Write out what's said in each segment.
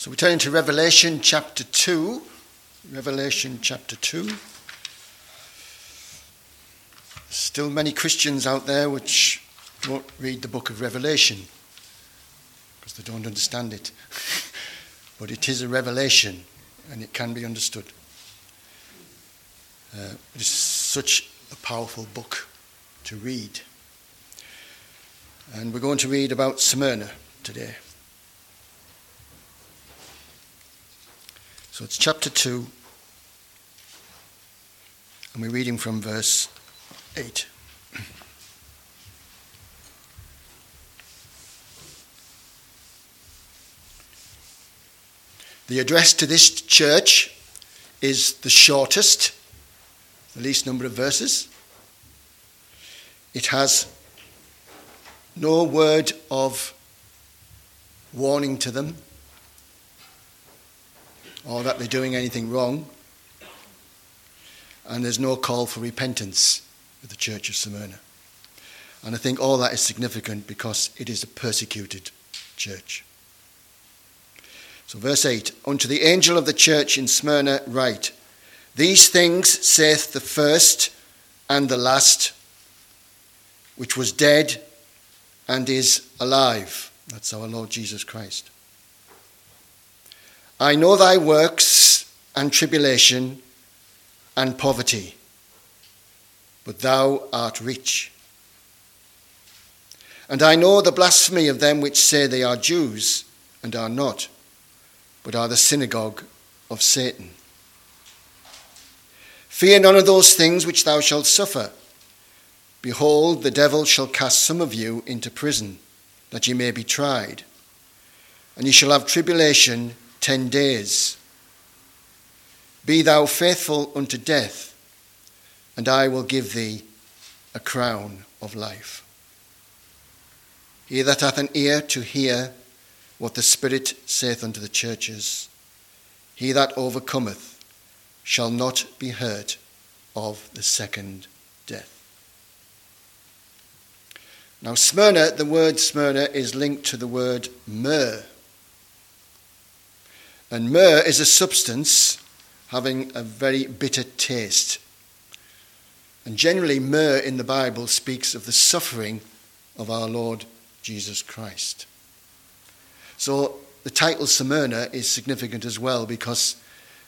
So we turn into Revelation chapter 2. Revelation chapter 2. Still many Christians out there which won't read the book of Revelation because they don't understand it. but it is a revelation and it can be understood. Uh, it is such a powerful book to read. And we're going to read about Smyrna today. So it's chapter 2, and we're reading from verse 8. The address to this church is the shortest, the least number of verses. It has no word of warning to them or that they're doing anything wrong. And there's no call for repentance with the Church of Smyrna. And I think all that is significant because it is a persecuted church. So, verse 8 Unto the angel of the church in Smyrna, write, These things saith the first and the last, which was dead and is alive. That's our Lord Jesus Christ. I know thy works and tribulation and poverty, but thou art rich. And I know the blasphemy of them which say they are Jews and are not, but are the synagogue of Satan. Fear none of those things which thou shalt suffer. Behold, the devil shall cast some of you into prison, that ye may be tried. And ye shall have tribulation ten days. Be thou faithful unto death, and I will give thee a crown of life. He that hath an ear to hear what the Spirit saith unto the churches, he that overcometh shall not be hurt of the second death. Now, Smyrna, the word Smyrna is linked to the word myrrh. And myrrh is a substance having a very bitter taste. And generally, myrrh in the Bible speaks of the suffering of our Lord Jesus Christ. So the title Smyrna is significant as well because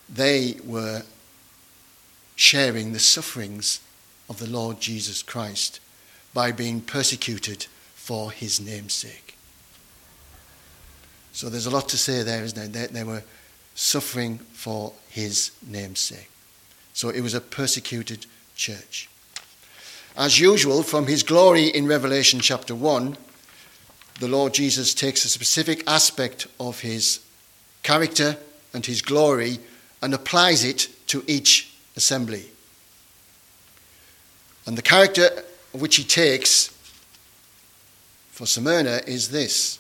they were sharing the sufferings of the Lord Jesus Christ by being persecuted for his name's sake. So there's a lot to say there, isn't there? They, they were suffering for his name's sake. So it was a persecuted church. As usual, from his glory in Revelation chapter 1, the Lord Jesus takes a specific aspect of his character and his glory and applies it to each assembly. And the character which he takes for Smyrna is this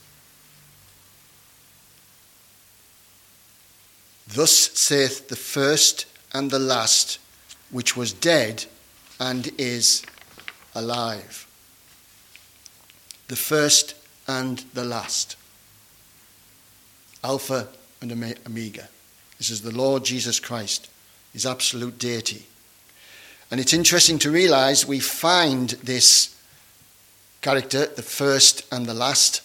Thus saith the first and the last, which was dead and is alive. The first and the last. Alpha and Omega. This is the Lord Jesus Christ, his absolute deity. And it's interesting to realize we find this character, the first and the last,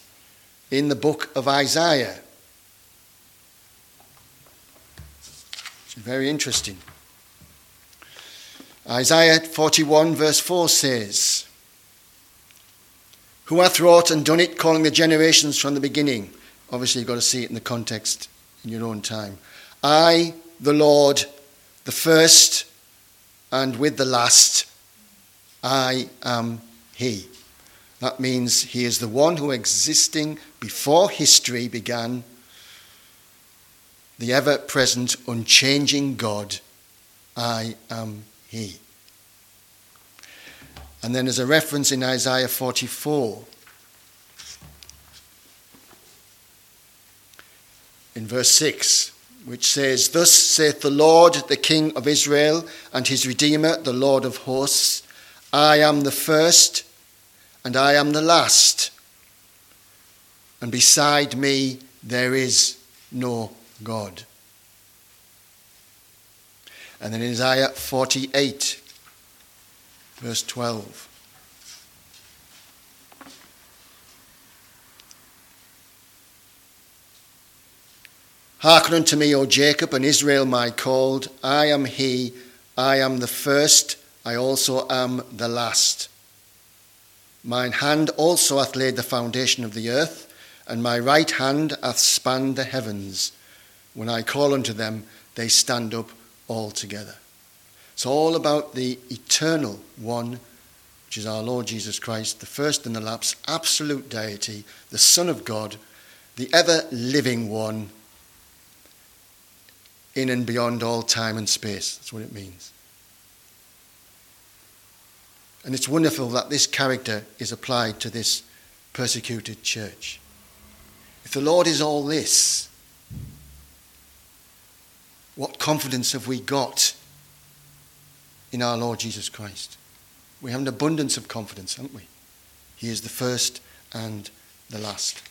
in the book of Isaiah. Very interesting. Isaiah 41, verse 4 says, Who hath wrought and done it, calling the generations from the beginning? Obviously, you've got to see it in the context in your own time. I, the Lord, the first, and with the last, I am He. That means He is the one who existing before history began the ever present, unchanging God, I am He. And then there's a reference in Isaiah 44. In verse 6, which says, Thus saith the Lord, the King of Israel, and his Redeemer, the Lord of hosts I am the first, and I am the last, and beside me there is no God. And then in Isaiah 48, verse 12. Hearken unto me, O Jacob and Israel, my called. I am he, I am the first, I also am the last. Mine hand also hath laid the foundation of the earth, and my right hand hath spanned the heavens. When I call unto them, they stand up all together. It's all about the eternal one, which is our Lord Jesus Christ, the first and the last, absolute deity, the Son of God, the ever living one in and beyond all time and space. That's what it means. And it's wonderful that this character is applied to this persecuted church. If the Lord is all this, what confidence have we got in our Lord Jesus Christ? We have an abundance of confidence, haven't we? He is the first and the last.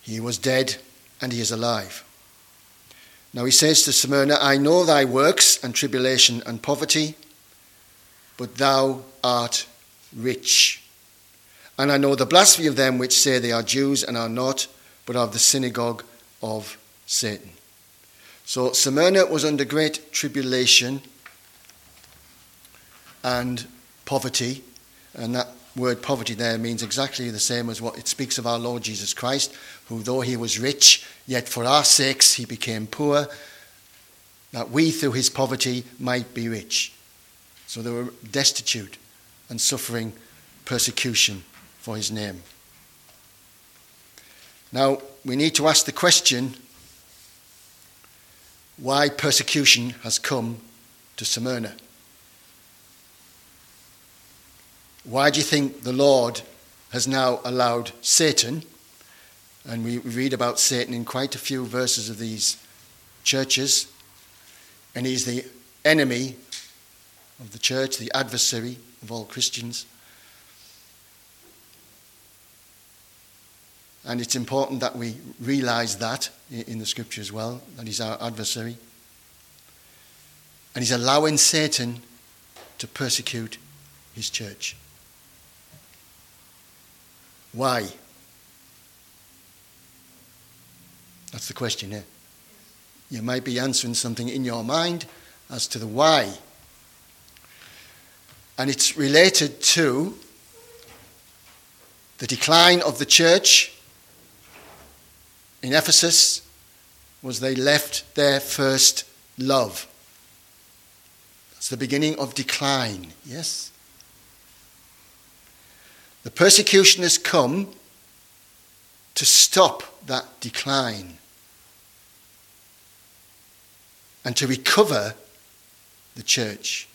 He was dead and he is alive. Now he says to Smyrna, I know thy works and tribulation and poverty, but thou art rich. And I know the blasphemy of them which say they are Jews and are not, but of the synagogue of Satan. So Smyrna was under great tribulation and poverty, and that word poverty there means exactly the same as what it speaks of our Lord Jesus Christ, who, though he was rich, yet for our sakes he became poor, that we through his poverty might be rich. So they were destitute and suffering persecution for his name. Now, we need to ask the question why persecution has come to Smyrna. Why do you think the Lord has now allowed Satan, and we read about Satan in quite a few verses of these churches, and he's the enemy of the church, the adversary of all Christians. And it's important that we realize that in the scripture as well, that he's our adversary. And he's allowing Satan to persecute his church. Why? That's the question here. You might be answering something in your mind as to the why. And it's related to the decline of the church in Ephesus was they left their first love. That's the beginning of decline, yes? The persecution has come to stop that decline and to recover the church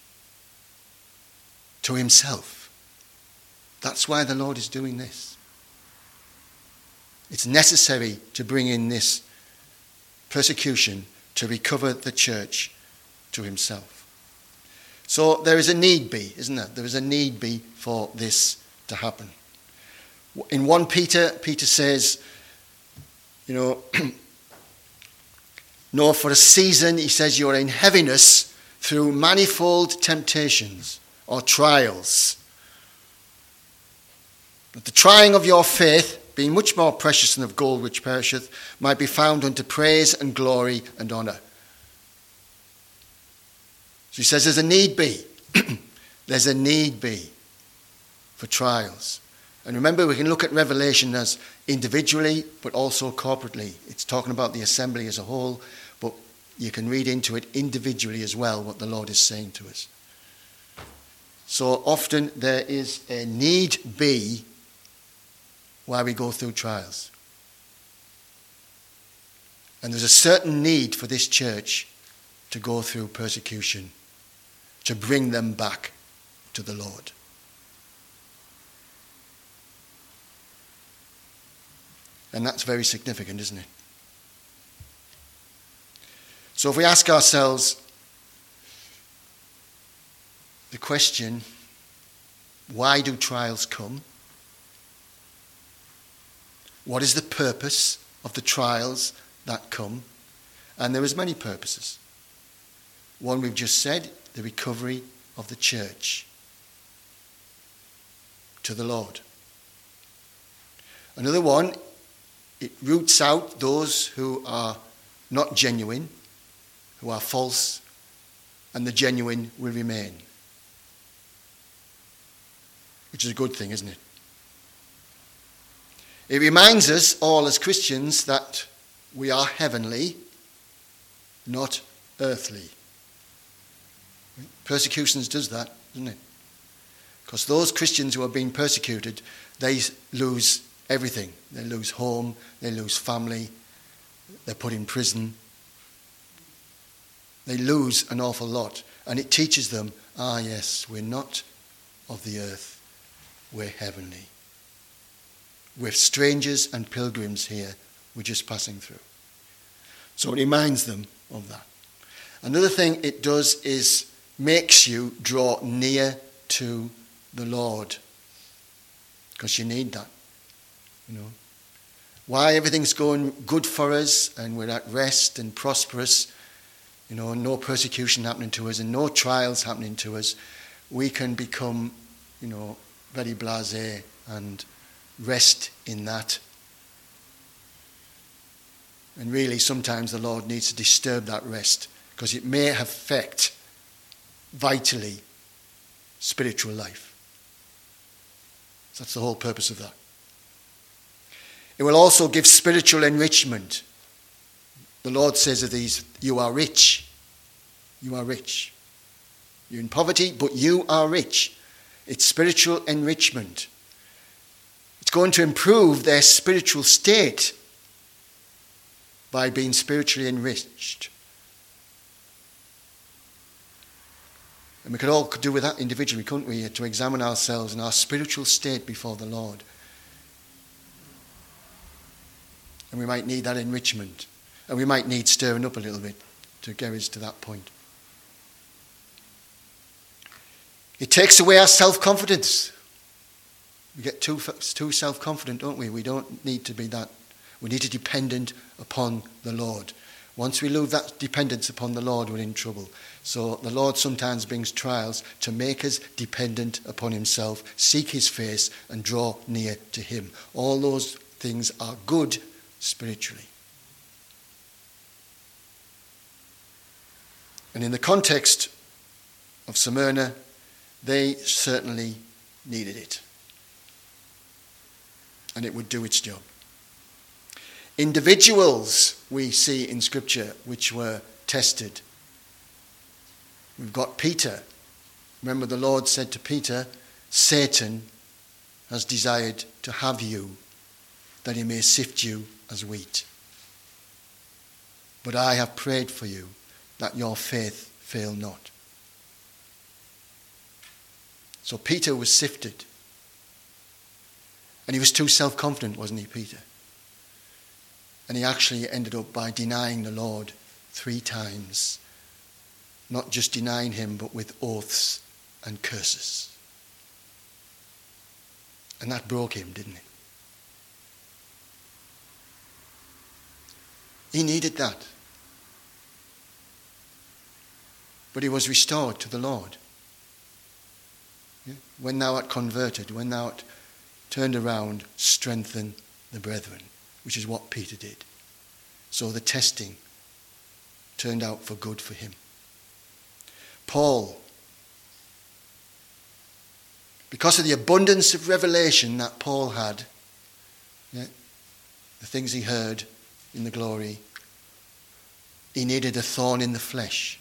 to himself. That's why the Lord is doing this. It's necessary to bring in this persecution to recover the church to himself. So there is a need be, isn't there? There is a need be for this to happen. In 1 Peter, Peter says, you know, nor for a season, he says, you are in heaviness through manifold temptations or trials. But the trying of your faith, being much more precious than of gold which perisheth, might be found unto praise and glory and honour. So he says there's a need be. there's a need be for trials. And remember, we can look at Revelation as individually, but also corporately. It's talking about the assembly as a whole, but you can read into it individually as well what the Lord is saying to us. So often there is a need be why we go through trials. And there's a certain need for this church to go through persecution, to bring them back to the Lord. And that's very significant, isn't it? So if we ask ourselves the question, why do trials come? What is the purpose of the trials that come? And there is many purposes. One we've just said, the recovery of the church to the Lord. Another one, it roots out those who are not genuine, who are false, and the genuine will remain. Which is a good thing, isn't it? It reminds us all as Christians that we are heavenly, not earthly. Persecutions does that, doesn't it? Because those Christians who are being persecuted, they lose everything. They lose home, they lose family, they're put in prison. They lose an awful lot. And it teaches them ah, yes, we're not of the earth, we're heavenly. We're strangers and pilgrims here, we're just passing through. So it reminds them of that. Another thing it does is makes you draw near to the Lord. Because you need that. You know. Why everything's going good for us and we're at rest and prosperous, you know, no persecution happening to us and no trials happening to us, we can become, you know, very blasé and rest in that. And really, sometimes the Lord needs to disturb that rest because it may affect vitally spiritual life. So that's the whole purpose of that. It will also give spiritual enrichment. The Lord says of these, You are rich. You are rich. You're in poverty, but you are rich. It's spiritual enrichment. Going to improve their spiritual state by being spiritually enriched. And we could all do with that individually, couldn't we, to examine ourselves and our spiritual state before the Lord. And we might need that enrichment. And we might need stirring up a little bit to get us to that point. It takes away our self confidence. We get too, too self confident, don't we? We don't need to be that. We need to be dependent upon the Lord. Once we lose that dependence upon the Lord, we're in trouble. So the Lord sometimes brings trials to make us dependent upon Himself, seek His face, and draw near to Him. All those things are good spiritually. And in the context of Smyrna, they certainly needed it. And it would do its job. Individuals we see in Scripture which were tested. We've got Peter. Remember, the Lord said to Peter, Satan has desired to have you, that he may sift you as wheat. But I have prayed for you that your faith fail not. So Peter was sifted. And he was too self confident, wasn't he, Peter? And he actually ended up by denying the Lord three times. Not just denying him, but with oaths and curses. And that broke him, didn't it? He needed that. But he was restored to the Lord. When thou art converted, when thou art turned around, strengthen the brethren, which is what Peter did. So the testing turned out for good for him. Paul, because of the abundance of revelation that Paul had, yeah, the things he heard, in the glory, he needed a thorn in the flesh,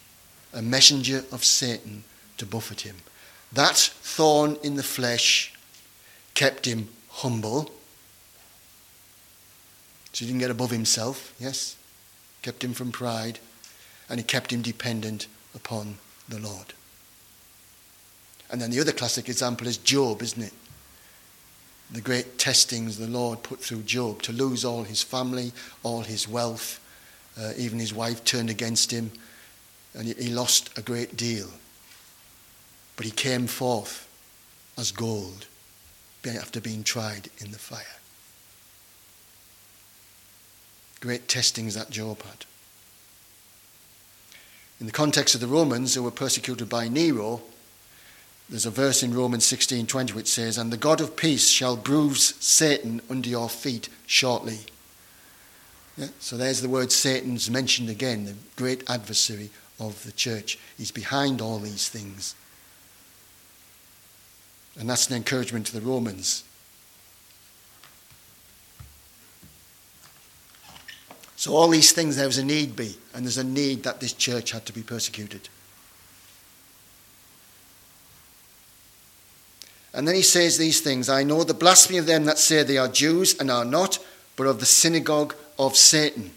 a messenger of Satan to buffet him. That thorn in the flesh kept him humble. So he didn't get above himself, yes? Kept him from pride, and he kept him dependent upon the Lord. And then the other classic example is Job, isn't it? the great testings the Lord put through Job to lose all his family, all his wealth. Uh, even his wife turned against him, and he, he lost a great deal. But he came forth as gold after being tried in the fire. great testings that Job had. In the context of the Romans who were persecuted by Nero, there's a verse in Romans 16:20 which says, "And the God of peace shall bruise Satan under your feet shortly." Yeah? So there's the word Satan's mentioned again, the great adversary of the church. He's behind all these things. And that's an encouragement to the Romans. So, all these things, there was a need be, and there's a need that this church had to be persecuted. And then he says these things I know the blasphemy of them that say they are Jews and are not, but of the synagogue of Satan.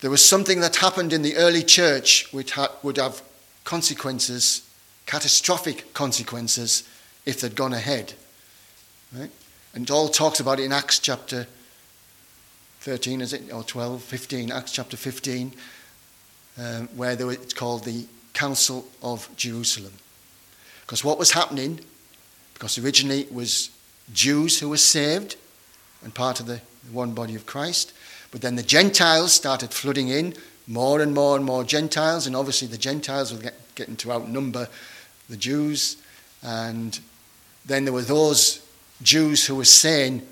There was something that happened in the early church which would have consequences, catastrophic consequences, if they'd gone ahead. Right? And it all talks about it in Acts chapter 13, is it? Or 12, 15, Acts chapter 15, um, where were, it's called the Council of Jerusalem. Because what was happening, because originally it was Jews who were saved and part of the one body of Christ, but then the Gentiles started flooding in, more and more and more Gentiles, and obviously the Gentiles were getting to outnumber the Jews. And then there were those Jews who were saying,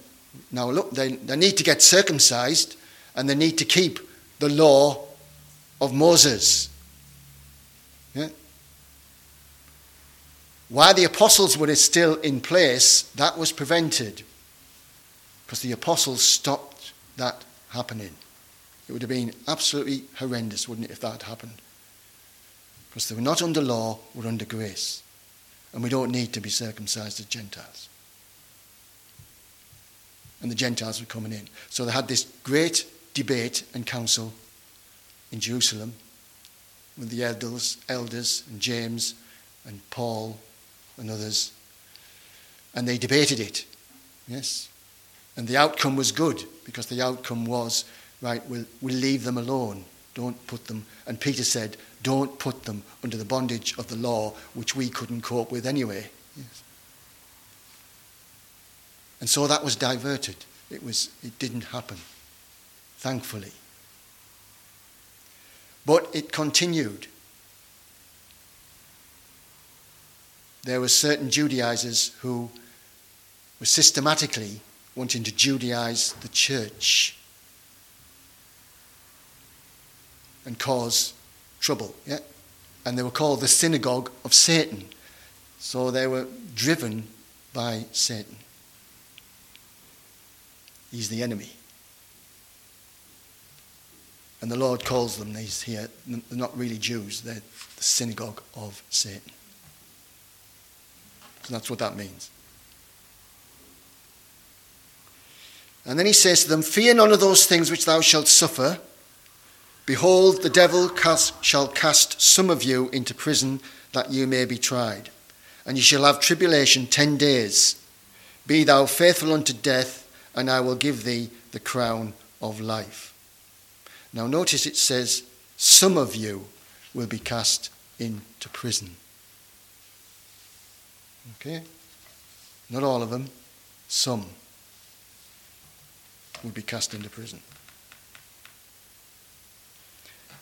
now, look, they, they need to get circumcised and they need to keep the law of Moses. Yeah? While the apostles were still in place, that was prevented because the apostles stopped that happening. It would have been absolutely horrendous, wouldn't it, if that happened? Because they were not under law, we're under grace. And we don't need to be circumcised as Gentiles and the Gentiles were coming in. So they had this great debate and council in Jerusalem with the elders, elders and James and Paul and others. And they debated it. Yes. And the outcome was good because the outcome was, right, we'll, we'll leave them alone. Don't put them. And Peter said, don't put them under the bondage of the law, which we couldn't cope with anyway. Yes. And so that was diverted. It, was, it didn't happen, thankfully. But it continued. There were certain Judaizers who were systematically wanting to Judaize the church and cause trouble. Yeah? And they were called the synagogue of Satan. So they were driven by Satan. He's the enemy. And the Lord calls them, these here, they're not really Jews, they're the synagogue of Satan. So that's what that means. And then he says to them, Fear none of those things which thou shalt suffer. Behold, the devil cast, shall cast some of you into prison that you may be tried. And you shall have tribulation ten days. Be thou faithful unto death, and I will give thee the crown of life. Now, notice it says, Some of you will be cast into prison. Okay? Not all of them, some will be cast into prison.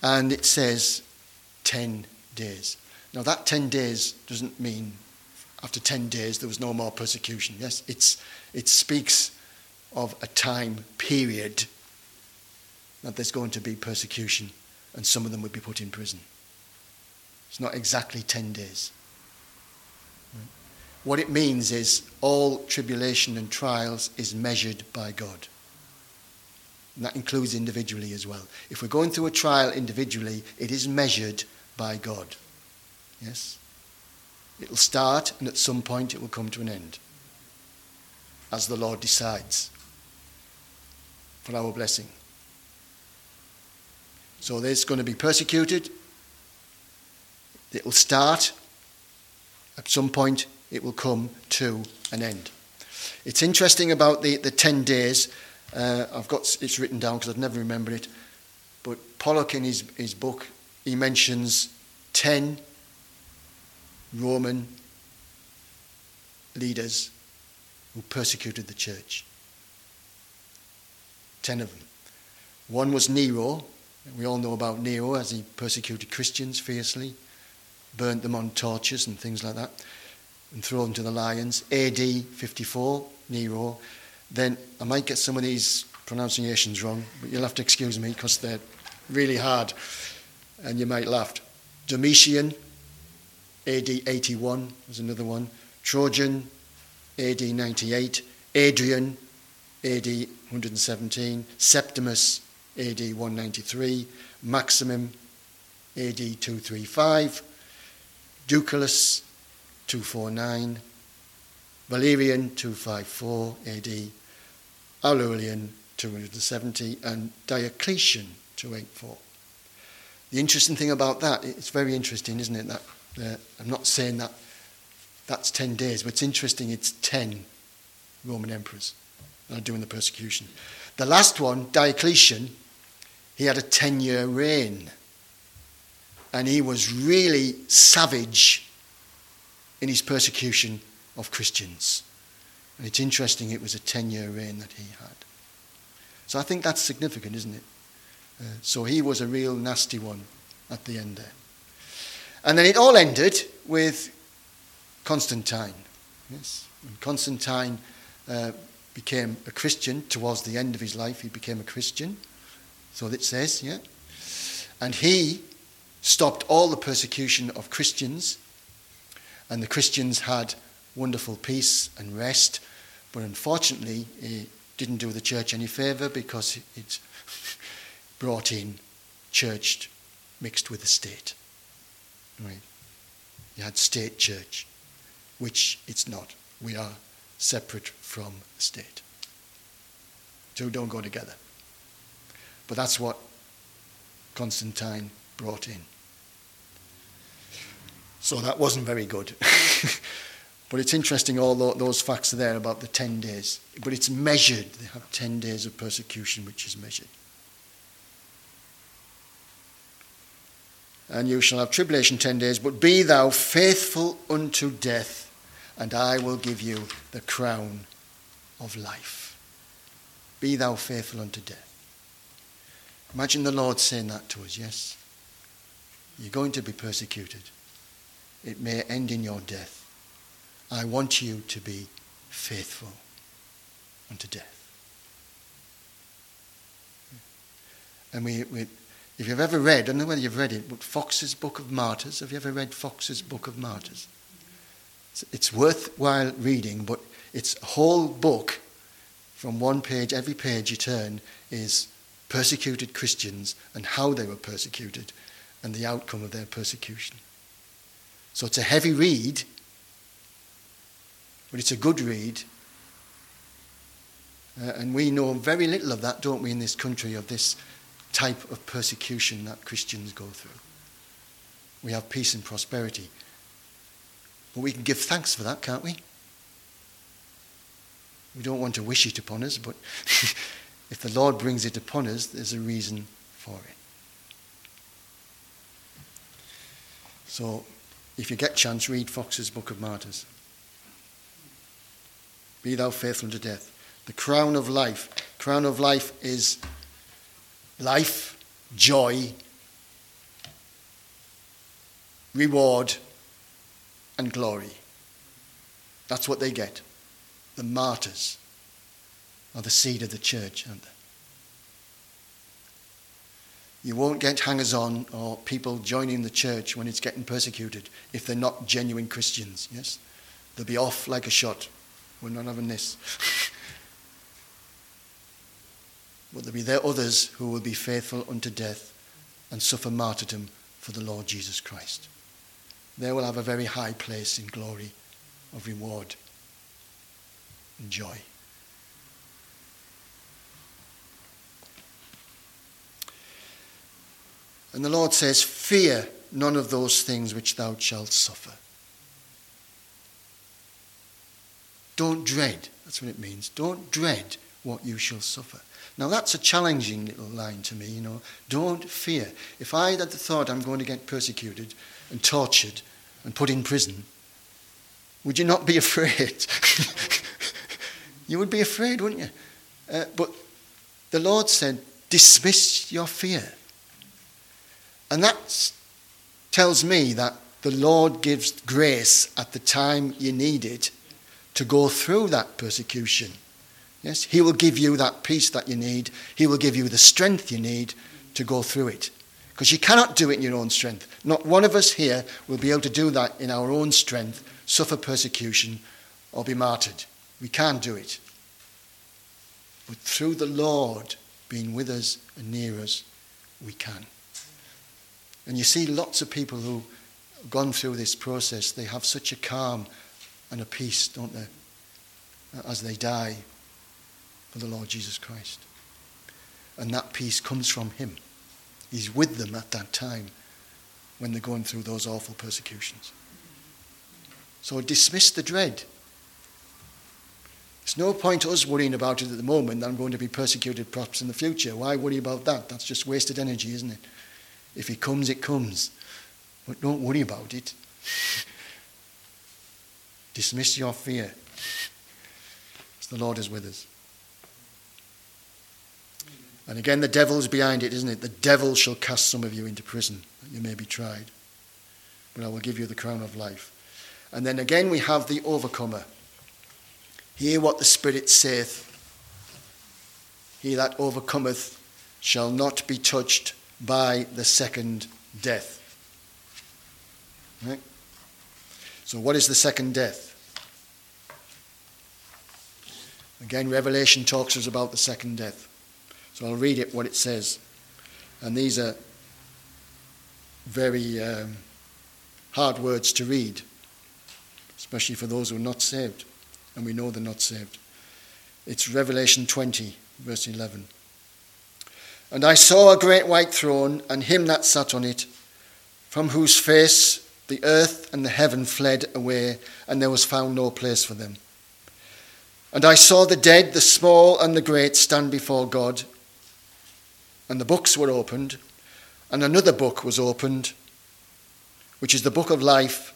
And it says 10 days. Now, that 10 days doesn't mean after 10 days there was no more persecution. Yes, it's, it speaks of a time period that there's going to be persecution and some of them would be put in prison. It's not exactly 10 days. What it means is all tribulation and trials is measured by God. And that includes individually as well. If we're going through a trial individually, it is measured by God. Yes? It'll start and at some point it will come to an end as the Lord decides for our blessing. So there's going to be persecuted. It will start. At some point, it will come to an end. It's interesting about the, the 10 days. Uh, I've got it's written down because I've never remembered it. But Pollock, in his, his book, he mentions 10 Roman leaders who persecuted the church. Ten of them. One was Nero. We all know about Nero as he persecuted Christians fiercely, burnt them on torches and things like that, and threw them to the lions. AD 54, Nero. Then I might get some of these pronunciations wrong, but you'll have to excuse me because they're really hard and you might laugh. Domitian, AD 81 was another one. Trajan, AD 98. Adrian, AD 117. Septimus, AD 193. Maximum, AD 235. Ducalus, 249. Valerian, 254 AD. Aurelian, 270. And Diocletian, 284. The interesting thing about that, it's very interesting, isn't it? That uh, I'm not saying that that's 10 days, but it's interesting it's 10 Roman emperors that are doing the persecution. The last one, Diocletian, he had a 10 year reign. And he was really savage in his persecution of Christians. And it's interesting it was a 10 year reign that he had. So I think that's significant, isn't it? Uh, so he was a real nasty one at the end there. And then it all ended with Constantine. Yes, when Constantine uh, became a Christian towards the end of his life, he became a Christian. So it says, yeah. And he stopped all the persecution of Christians, and the Christians had wonderful peace and rest. But unfortunately, it didn't do the church any favour because it brought in church mixed with the state. Right? You had state church, which it's not. We are separate from the state. Two don't go together. But that's what Constantine brought in. So that wasn't very good. but it's interesting, all those facts are there about the 10 days. But it's measured. They have 10 days of persecution, which is measured. and you shall have tribulation ten days, but be thou faithful unto death, and I will give you the crown of life. Be thou faithful unto death. Imagine the Lord saying that to us, yes? You're going to be persecuted. It may end in your death. I want you to be faithful unto death. And we, we if you've ever read, I don't know whether you've read it, but Fox's Book of Martyrs. Have you ever read Fox's Book of Martyrs? It's, it's worthwhile reading, but it's a whole book from one page, every page you turn is persecuted Christians and how they were persecuted and the outcome of their persecution. So it's a heavy read, but it's a good read. Uh, and we know very little of that, don't we, in this country, of this type of persecution that Christians go through. We have peace and prosperity. But we can give thanks for that, can't we? We don't want to wish it upon us, but if the Lord brings it upon us, there's a reason for it. So, if you get chance, read Fox's Book of Martyrs. Be thou faithful unto death. The crown of life. Crown of life is life, joy, reward, and glory. That's what they get. The martyrs are the seed of the church, aren't they? You won't get hangers on or people joining the church when it's getting persecuted if they're not genuine Christians, yes? They'll be off like a shot. We're not having this. But there be there others who will be faithful unto death and suffer martyrdom for the Lord Jesus Christ. They will have a very high place in glory of reward and joy. And the Lord says, Fear none of those things which thou shalt suffer. Don't dread. That's what it means. Don't dread what you shall suffer. Now that's a challenging little line to me, you know. Don't fear. If I had the thought I'm going to get persecuted and tortured and put in prison, would you not be afraid? you would be afraid, wouldn't you? Uh, but the Lord said, dismiss your fear. And that tells me that the Lord gives grace at the time you need it to go through that persecution. Yes, He will give you that peace that you need. He will give you the strength you need to go through it. Because you cannot do it in your own strength. Not one of us here will be able to do that in our own strength, suffer persecution, or be martyred. We can't do it. But through the Lord being with us and near us, we can. And you see lots of people who have gone through this process, they have such a calm and a peace, don't they, as they die for the Lord Jesus Christ. And that peace comes from Him. He's with them at that time when they're going through those awful persecutions. So dismiss the dread. It's no point us worrying about it at the moment that I'm going to be persecuted perhaps in the future. Why worry about that? That's just wasted energy, isn't it? If it comes, it comes. But don't worry about it. Dismiss your fear. The Lord is with us. And again, the devil's behind it, isn't it? The devil shall cast some of you into prison, that you may be tried. But I will give you the crown of life. And then again, we have the overcomer. Hear what the Spirit saith. He that overcometh shall not be touched by the second death. Right? So, what is the second death? Again, Revelation talks us about the second death. So I'll read it what it says. And these are very um, hard words to read, especially for those who are not saved. And we know they're not saved. It's Revelation 20, verse 11. And I saw a great white throne, and him that sat on it, from whose face the earth and the heaven fled away, and there was found no place for them. And I saw the dead, the small and the great, stand before God. And the books were opened, and another book was opened, which is the book of life.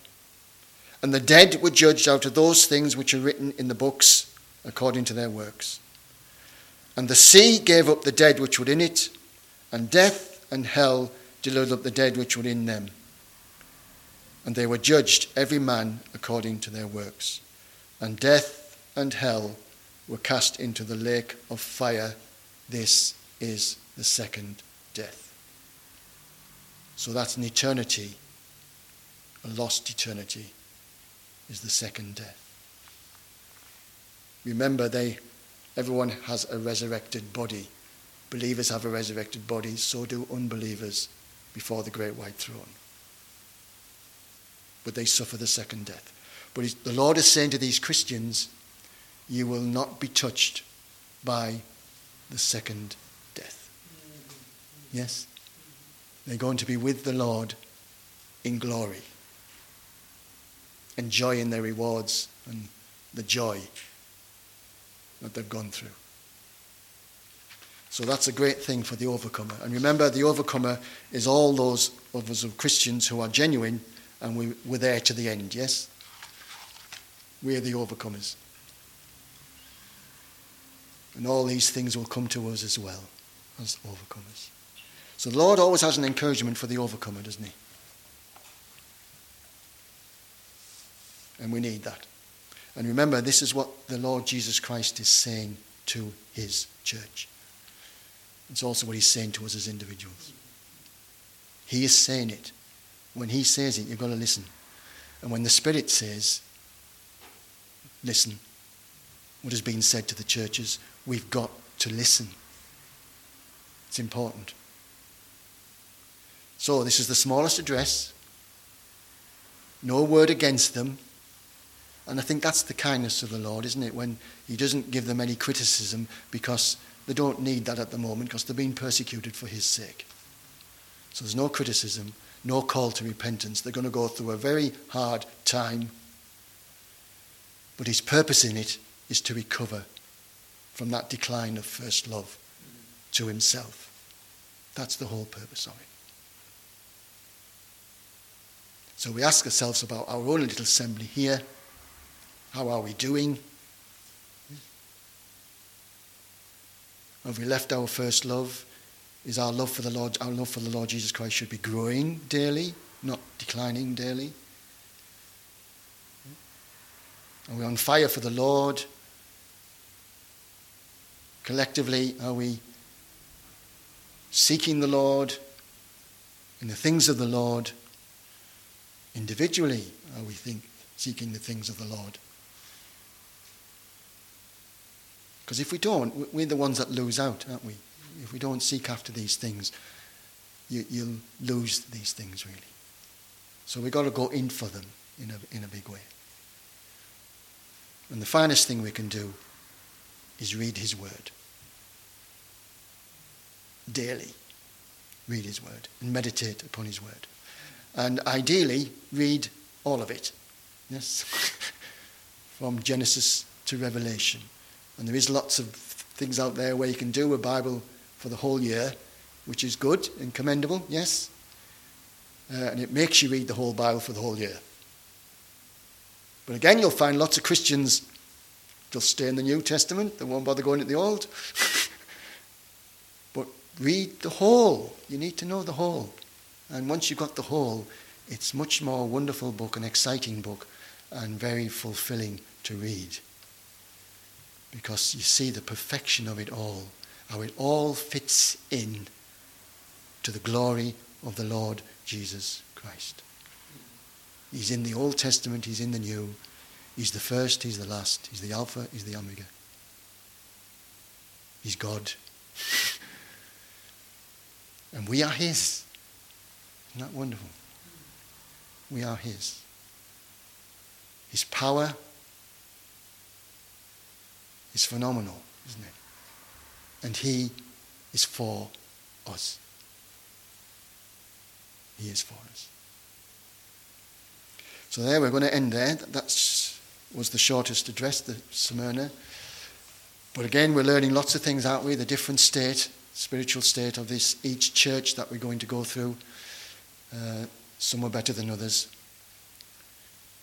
And the dead were judged out of those things which are written in the books according to their works. And the sea gave up the dead which were in it, and death and hell delivered up the dead which were in them. And they were judged, every man according to their works. And death and hell were cast into the lake of fire. This is the second death. So that's an eternity, a lost eternity, is the second death. Remember, they Everyone has a resurrected body. Believers have a resurrected body, so do unbelievers before the great white throne. But they suffer the second death. But the Lord is saying to these Christians, you will not be touched by the second death. Yes? They're going to be with the Lord in glory, enjoying their rewards and the joy that they've gone through. So that's a great thing for the overcomer. And remember, the overcomer is all those of us of Christians who are genuine and we, we're there to the end, yes? We are the overcomers. And all these things will come to us as well as overcomers. So the Lord always has an encouragement for the overcomer, doesn't he? And we need that. And remember, this is what the Lord Jesus Christ is saying to his church. It's also what he's saying to us as individuals. He is saying it. When he says it, you've got to listen. And when the Spirit says, listen, what has been said to the churches, we've got to listen. It's important. So, this is the smallest address. No word against them. And I think that's the kindness of the Lord, isn't it? When He doesn't give them any criticism because they don't need that at the moment because they're being persecuted for His sake. So there's no criticism, no call to repentance. They're going to go through a very hard time. But His purpose in it is to recover from that decline of first love to Himself. That's the whole purpose of it. So we ask ourselves about our own little assembly here. How are we doing? Have we left our first love? is our love for the Lord, our love for the Lord Jesus Christ should be growing daily, not declining daily. Are we on fire for the Lord? Collectively, are we seeking the Lord in the things of the Lord? Individually, are we think, seeking the things of the Lord? Because if we don't, we're the ones that lose out, aren't we? If we don't seek after these things, you, will lose these things, really. So we've got to go in for them in a, in a big way. And the finest thing we can do is read His Word. Daily, read His Word and meditate upon His Word. And ideally, read all of it. Yes? From Genesis to Revelation. And there is lots of things out there where you can do a Bible for the whole year, which is good and commendable, yes? Uh, and it makes you read the whole Bible for the whole year. But again, you'll find lots of Christians, they'll stay in the New Testament, they won't bother going to the Old. but read the whole. You need to know the whole. And once you've got the whole, it's much more wonderful book, an exciting book, and very fulfilling to read because you see the perfection of it all, how it all fits in to the glory of the Lord Jesus Christ. He's in the Old Testament, he's in the New. He's the first, he's the last, he's the Alpha, he's the Omega. He's God. and we are his. Isn't that wonderful? We are his. His power is phenomenal, isn't it? And He is for us. He is for us. So there, we're going to end there. That was the shortest address, the Smyrna. But again, we're learning lots of things, aren't we? The different state, spiritual state of this each church that we're going to go through. Uh, some are better than others,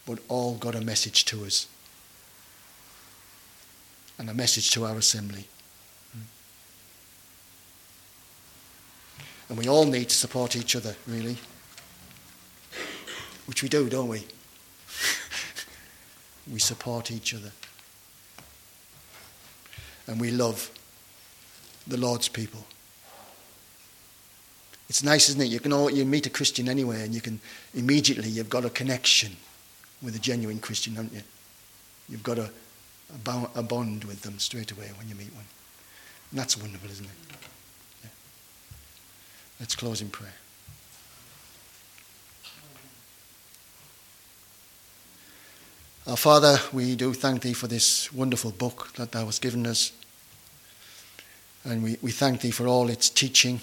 but all got a message to us and a message to our assembly. And we all need to support each other, really. Which we do, don't we? We support each other. And we love the Lord's people. It's nice, isn't it? You can all, you meet a Christian anywhere and you can immediately you've got a connection with a genuine Christian, haven't you? You've got a, a bond with them straight away when you meet one. And that's wonderful, isn't it? Yeah. Let's close in prayer. Our Father, we do thank Thee for this wonderful book that Thou hast given us. And we, we thank Thee for all its teaching.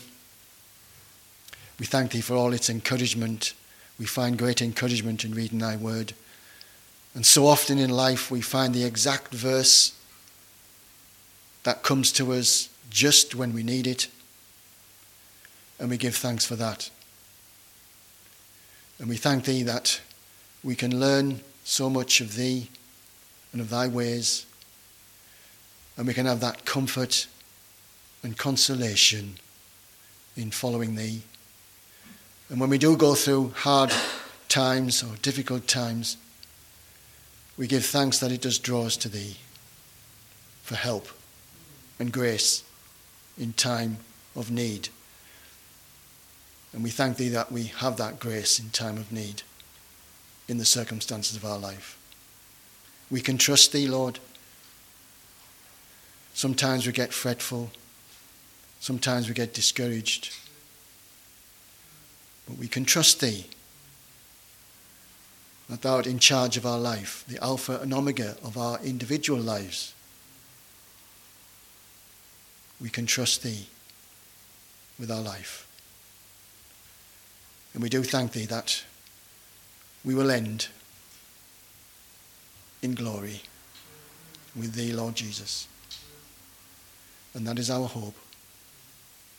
We thank Thee for all its encouragement. We find great encouragement in reading Thy word. And so often in life, we find the exact verse that comes to us just when we need it. And we give thanks for that. And we thank Thee that we can learn so much of Thee and of Thy ways. And we can have that comfort and consolation in following Thee. And when we do go through hard times or difficult times, we give thanks that it does draw us to Thee for help and grace in time of need. And we thank Thee that we have that grace in time of need in the circumstances of our life. We can trust Thee, Lord. Sometimes we get fretful. Sometimes we get discouraged. But we can trust Thee that thou art in charge of our life, the Alpha and Omega of our individual lives. We can trust thee with our life. And we do thank thee that we will end in glory with thee, Lord Jesus. And that is our hope.